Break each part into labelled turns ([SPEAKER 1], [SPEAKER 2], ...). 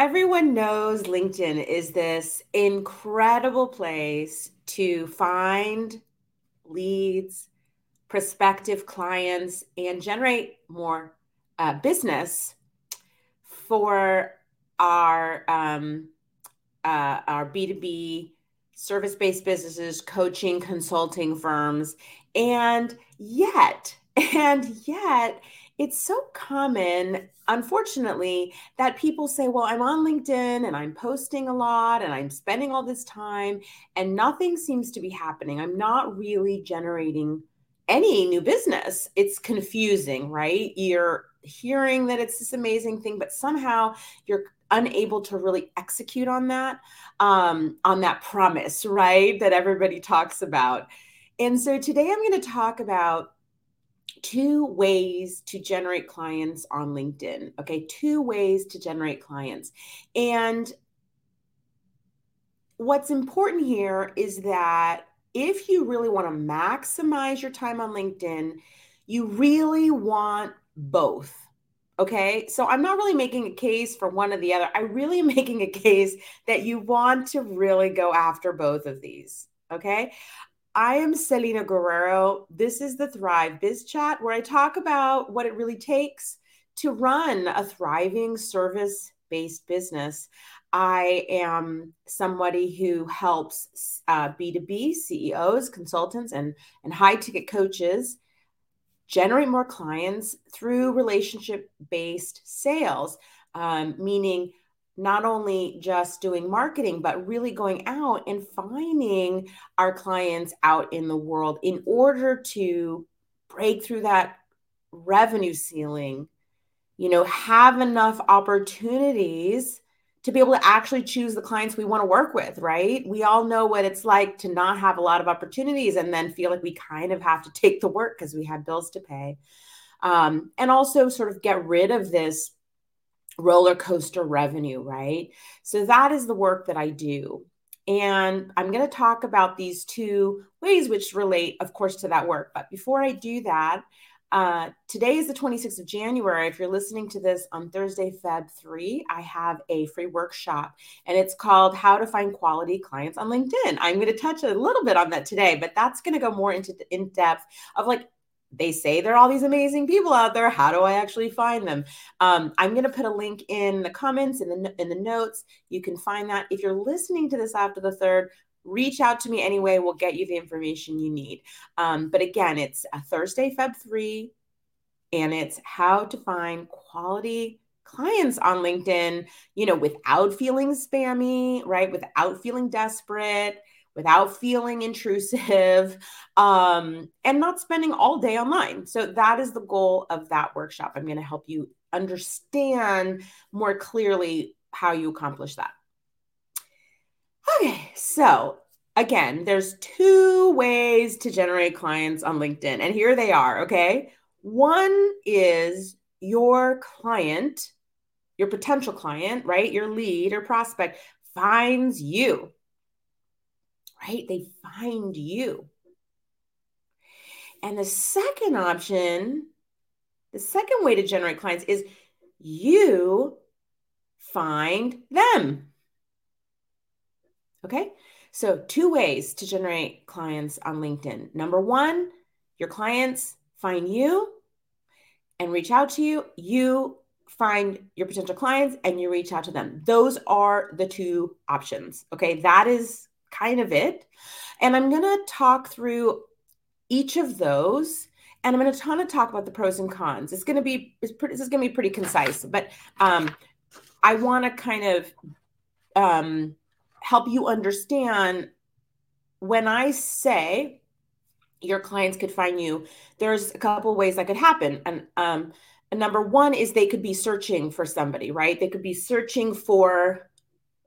[SPEAKER 1] Everyone knows LinkedIn is this incredible place to find leads, prospective clients, and generate more uh, business for our um, uh, our B two B service based businesses, coaching, consulting firms, and yet, and yet, it's so common, unfortunately, that people say, Well, I'm on LinkedIn and I'm posting a lot and I'm spending all this time and nothing seems to be happening. I'm not really generating any new business. It's confusing, right? You're hearing that it's this amazing thing, but somehow you're unable to really execute on that, um, on that promise, right? That everybody talks about. And so today I'm going to talk about two ways to generate clients on LinkedIn. Okay, two ways to generate clients. And what's important here is that if you really want to maximize your time on LinkedIn, you really want both. Okay, so I'm not really making a case for one or the other. I really am making a case that you want to really go after both of these. Okay, I am Selena Guerrero. This is the Thrive Biz Chat, where I talk about what it really takes to run a thriving service based business. I am somebody who helps uh, B2B CEOs, consultants, and, and high ticket coaches generate more clients through relationship based sales, um, meaning not only just doing marketing, but really going out and finding our clients out in the world in order to break through that revenue ceiling, you know, have enough opportunities to be able to actually choose the clients we want to work with, right? We all know what it's like to not have a lot of opportunities and then feel like we kind of have to take the work because we have bills to pay. Um, and also sort of get rid of this roller coaster revenue, right? So that is the work that I do. And I'm going to talk about these two ways which relate, of course, to that work. But before I do that, uh, today is the 26th of January. If you're listening to this on Thursday, Feb 3, I have a free workshop and it's called How to Find Quality Clients on LinkedIn. I'm going to touch a little bit on that today, but that's going to go more into in depth of like they say there are all these amazing people out there. How do I actually find them? Um, I'm going to put a link in the comments in the in the notes. You can find that. If you're listening to this after the third, reach out to me anyway. We'll get you the information you need. Um, but again, it's a Thursday, Feb three, and it's how to find quality clients on LinkedIn. You know, without feeling spammy, right? Without feeling desperate without feeling intrusive um, and not spending all day online. So, that is the goal of that workshop. I'm going to help you understand more clearly how you accomplish that. Okay, so again, there's two ways to generate clients on LinkedIn, and here they are. Okay, one is your client, your potential client, right? Your lead or prospect finds you right? They find you. And the second option, the second way to generate clients is you find them. Okay. So, two ways to generate clients on LinkedIn. Number one, your clients find you and reach out to you. You find your potential clients and you reach out to them. Those are the two options. Okay. That is kind of it. And I'm going to talk through each of those and I'm going to kind of talk about the pros and cons. It's going to be it's pretty, this is going to be pretty concise, but um, I want to kind of um, help you understand when I say your clients could find you. There's a couple ways that could happen, and um, number one is they could be searching for somebody, right? They could be searching for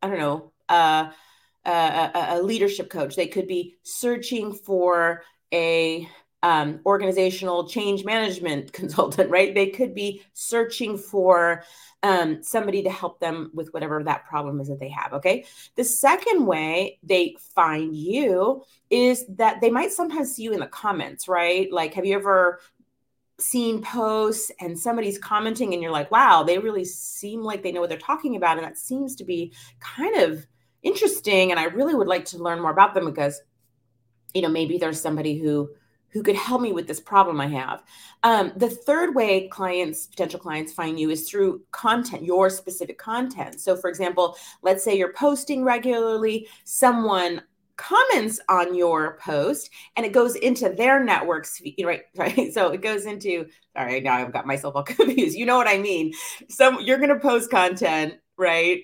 [SPEAKER 1] I don't know. Uh, a, a, leadership coach. They could be searching for a um, organizational change management consultant, right? They could be searching for um, somebody to help them with whatever that problem is that they have. Okay. The second way they find you is that they might sometimes see you in the comments, right? Like, have you ever seen posts and somebody's commenting and you're like, wow, they really seem like they know what they're talking about. And that seems to be kind of interesting. And I really would like to learn more about them because, you know, maybe there's somebody who who could help me with this problem I have. Um, the third way clients, potential clients find you is through content, your specific content. So, for example, let's say you're posting regularly, someone comments on your post and it goes into their networks right right so it goes into sorry now i've got myself all confused you know what i mean so you're going to post content right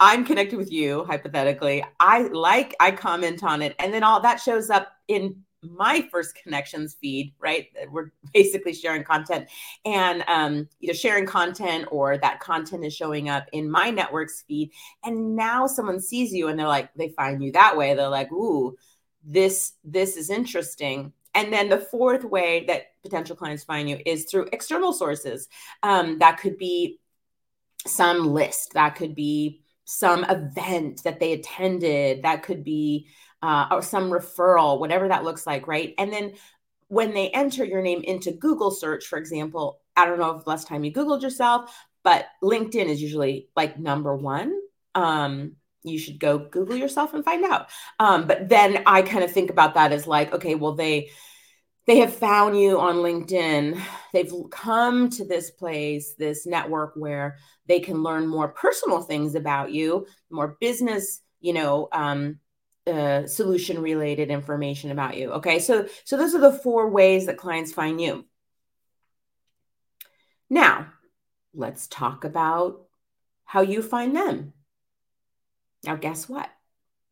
[SPEAKER 1] i'm connected with you hypothetically i like i comment on it and then all that shows up in my first connections feed, right? We're basically sharing content and um, either sharing content or that content is showing up in my network's feed. And now someone sees you and they're like, they find you that way. They're like, ooh, this this is interesting. And then the fourth way that potential clients find you is through external sources. Um, that could be some list, that could be some event that they attended, that could be uh, or some referral, whatever that looks like, right? And then when they enter your name into Google search, for example, I don't know if last time you Googled yourself, but LinkedIn is usually like number one. Um, you should go Google yourself and find out. Um, but then I kind of think about that as like, okay, well, they they have found you on LinkedIn. They've come to this place, this network where they can learn more personal things about you, more business, you know, um, uh, solution related information about you. Okay, so so those are the four ways that clients find you. Now, let's talk about how you find them. Now, guess what?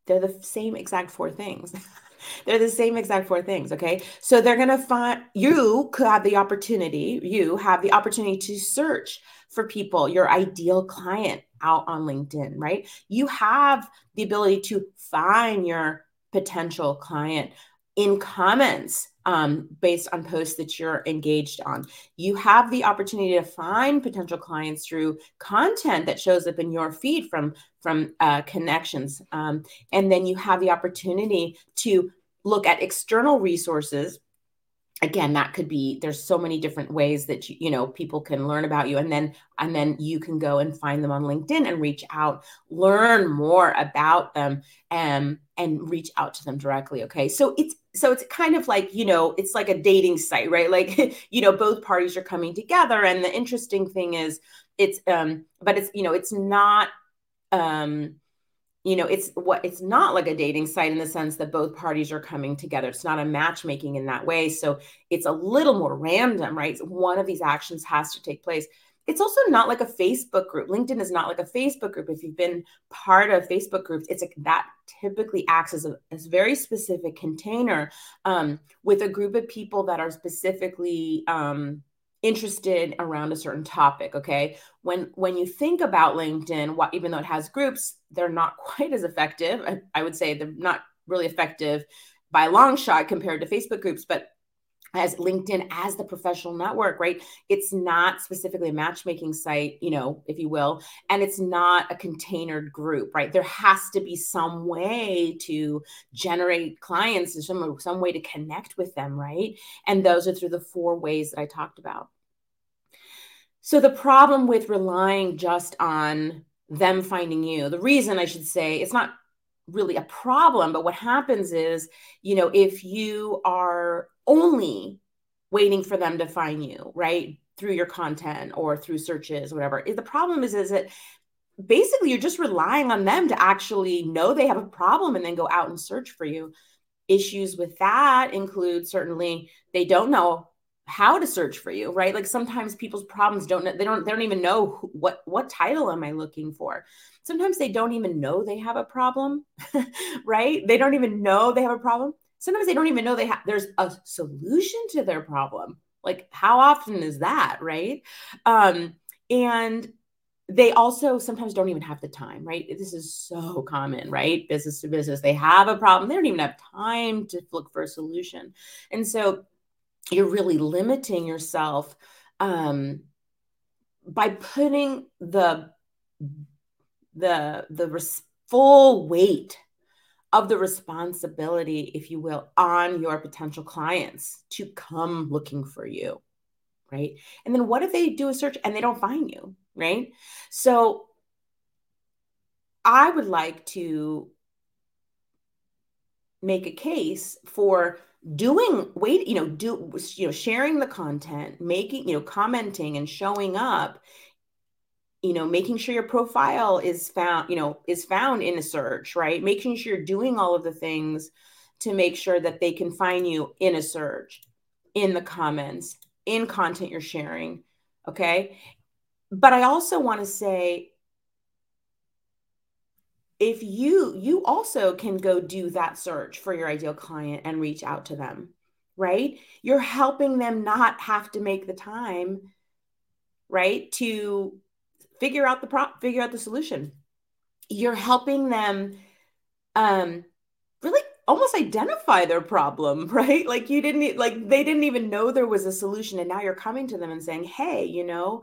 [SPEAKER 1] They're the same exact four things. they're the same exact four things. Okay. So they're going to find you could have the opportunity, you have the opportunity to search for people, your ideal client out on LinkedIn, right? You have the ability to find your potential client in comments um, based on posts that you're engaged on. You have the opportunity to find potential clients through content that shows up in your feed from from uh, connections, um, and then you have the opportunity to look at external resources again that could be there's so many different ways that you, you know people can learn about you and then and then you can go and find them on linkedin and reach out learn more about them and and reach out to them directly okay? So it's so it's kind of like you know it's like a dating site right? Like you know both parties are coming together and the interesting thing is it's um but it's you know it's not um you know it's what it's not like a dating site in the sense that both parties are coming together. It's not a matchmaking in that way. So it's a little more random right? One of these actions has to take place. It's also not like a facebook group. Linkedin is not like a facebook group. If you've been part of facebook groups it's like that typically acts as a, as very specific container um, with a group of people that are specifically um, interested around a certain topic okay? When when you think about linkedin what even though it has groups they're not quite as effective I, I, would say they're not really effective by long shot compared to facebook groups but as linkedin as the professional network right? It's not specifically a matchmaking site you know if you will and it's not a containered group right? There has to be some way to generate clients and some some way to connect with them right? And those are through the four ways that i talked about. So the problem with relying just on them finding you the reason i should say it's not really a problem but what happens is you know if you are only waiting for them to find you, right? Through your content or through searches, whatever. The problem is, is that basically you're just relying on them to actually know they have a problem and then go out and search for you. Issues with that include certainly they don't know how to search for you right like sometimes people's problems don't they don't they don't even know who, what what title am i looking for sometimes they don't even know they have a problem right they don't even know they have a problem sometimes they don't even know they have there's a solution to their problem. Like how often is that right? Um and they also sometimes don't even have the time right? This is so common right? Business to business they have a problem they don't even have time to look for a solution. And so you're really limiting yourself um by putting the the the full weight of the responsibility, if you will, on your potential clients to come looking for you. right? And then what if they do a search and they don't find you, right? So I would like to make a case for doing wait you know do you know sharing the content making you know commenting and showing up you know making sure your profile is found you know is found in a search right? Making sure you're doing all of the things to make sure that they can find you in a search in the comments in content you're sharing okay? But i also want to say if you you also can go do that search for your ideal client and reach out to them right? You're helping them not have to make the time right to figure out the pro figure out the solution. You're helping them um really almost identify their problem right? Like you didn't like they didn't even know there was a solution and now you're coming to them and saying hey you know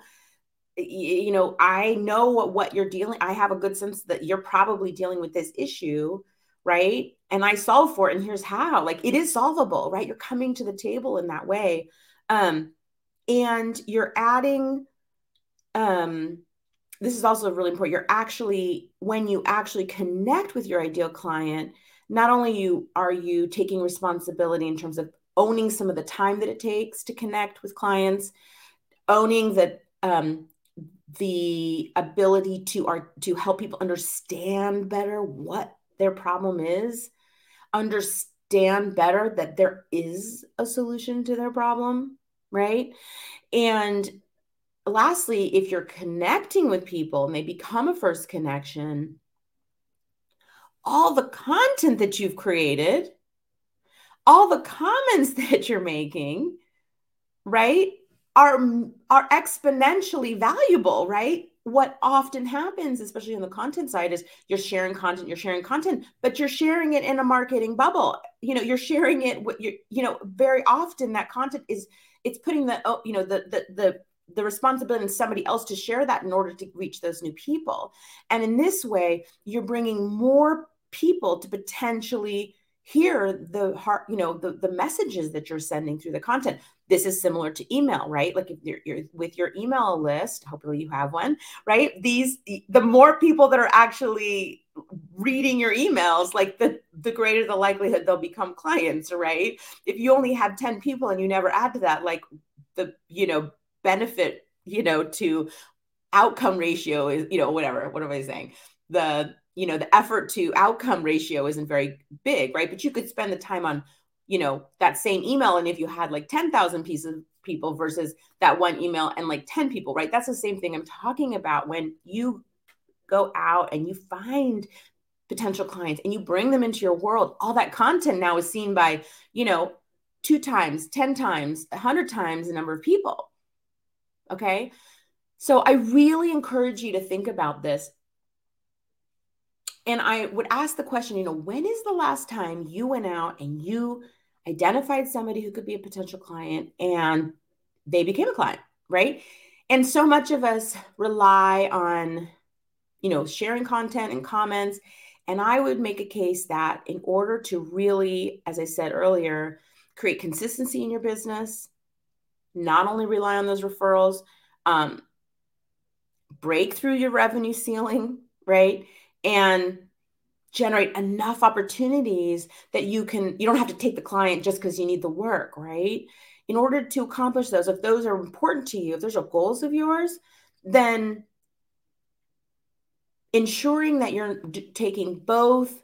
[SPEAKER 1] you know i know what what you're dealing i have a good sense that you're probably dealing with this issue right? And i solve for it and here's how. Like it is solvable right? You're coming to the table in that way. Um and you're adding um this is also really important you're actually when you actually connect with your ideal client not only you are you taking responsibility in terms of owning some of the time that it takes to connect with clients owning that um, the ability to are to help people understand better what their problem is understand better that there is a solution to their problem right? And lastly if you're connecting with people and they become a first connection all the content that you've created all the comments that you're making right are are exponentially valuable, right? What often happens, especially on the content side, is you're sharing content, you're sharing content, but you're sharing it in a marketing bubble. You know, you're sharing it you you know, very often that content is it's putting the oh, you know the the the the responsibility in somebody else to share that in order to reach those new people. And in this way, you're bringing more people to potentially hear the heart you know the, the messages that you're sending through the content. This is similar to email right? Like if you're, you're, with your email list hopefully you have one right? These the more people that are actually reading your emails like the the greater the likelihood they'll become clients right? If you only have 10 people and you never add to that like the you know benefit you know to outcome ratio is you know whatever what am i saying? The you know the effort to outcome ratio isn't very big right? But you could spend the time on you know that same email and if you had like 10,000 pieces of people versus that one email and like 10 people right? That's the same thing i'm talking about when you go out and you find potential clients and you bring them into your world. All that content now is seen by you know two times 10 times a 100 times the number of people okay so i really encourage you to think about this and I would ask the question, you know, when is the last time you went out and you identified somebody who could be a potential client and they became a client, right? And so much of us rely on, you know, sharing content and comments. And I would make a case that in order to really, as I said earlier, create consistency in your business, not only rely on those referrals, um, break through your revenue ceiling, right? and generate enough opportunities that you can you don't have to take the client just because you need the work right in order to accomplish those if those are important to you if those are goals of yours then ensuring that you're d- taking both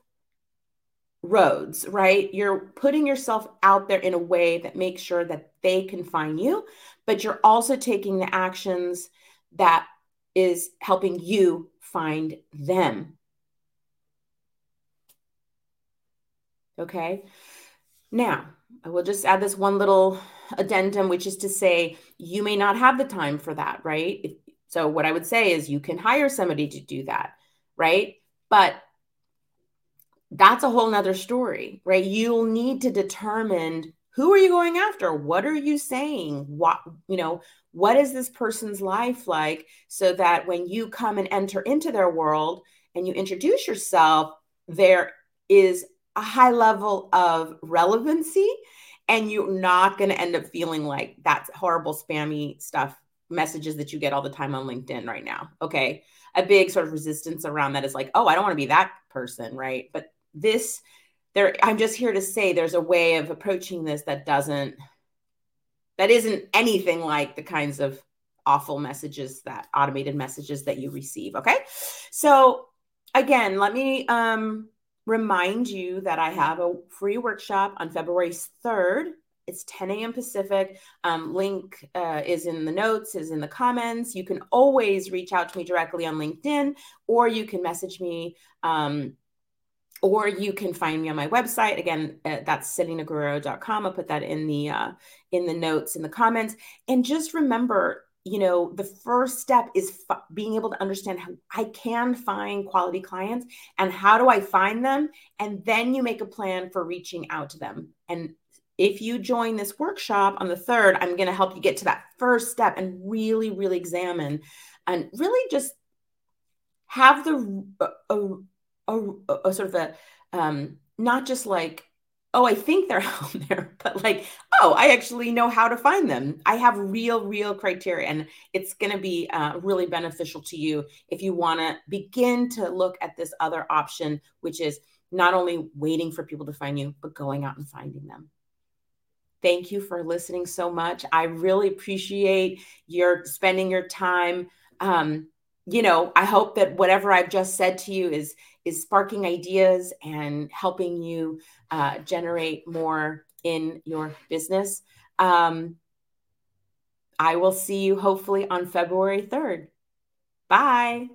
[SPEAKER 1] roads right you're putting yourself out there in a way that makes sure that they can find you but you're also taking the actions that is helping you find them Okay. Now, I will just add this one little addendum, which is to say, you may not have the time for that, right? So, what I would say is you can hire somebody to do that, right? But that's a whole nother story, right? You'll need to determine who are you going after? What are you saying? What, you know, what is this person's life like so that when you come and enter into their world and you introduce yourself, there is a high level of relevancy and you're not going to end up feeling like that's horrible spammy stuff messages that you get all the time on LinkedIn right now. Okay. A big sort of resistance around that is like, oh, I don't want to be that person. Right. But this, there, I'm just here to say there's a way of approaching this that doesn't, that isn't anything like the kinds of awful messages that automated messages that you receive. Okay. So again, let me um, remind you that I have a free workshop on February 3rd it's 10 a.m. Pacific. Um, link uh, is in the notes, is in the comments. You can always reach out to me directly on LinkedIn, or you can message me, um, or you can find me on my website. Again, uh, that's selinaguerrero.com. I'll put that in the uh, in the notes in the comments. And just remember, you know, the first step is f- being able to understand how I can find quality clients and how do I find them, and then you make a plan for reaching out to them and if you join this workshop on the third, I'm going to help you get to that first step and really, really examine and really just have the a, a, a sort of a um, not just like oh I think they're out there, but like oh I actually know how to find them. I have real, real criteria, and it's going to be uh, really beneficial to you if you want to begin to look at this other option, which is not only waiting for people to find you, but going out and finding them. Thank you for listening so much. I really appreciate your spending your time. Um, you know, I hope that whatever I've just said to you is is sparking ideas and helping you uh, generate more in your business. Um, I will see you hopefully on February 3rd. Bye.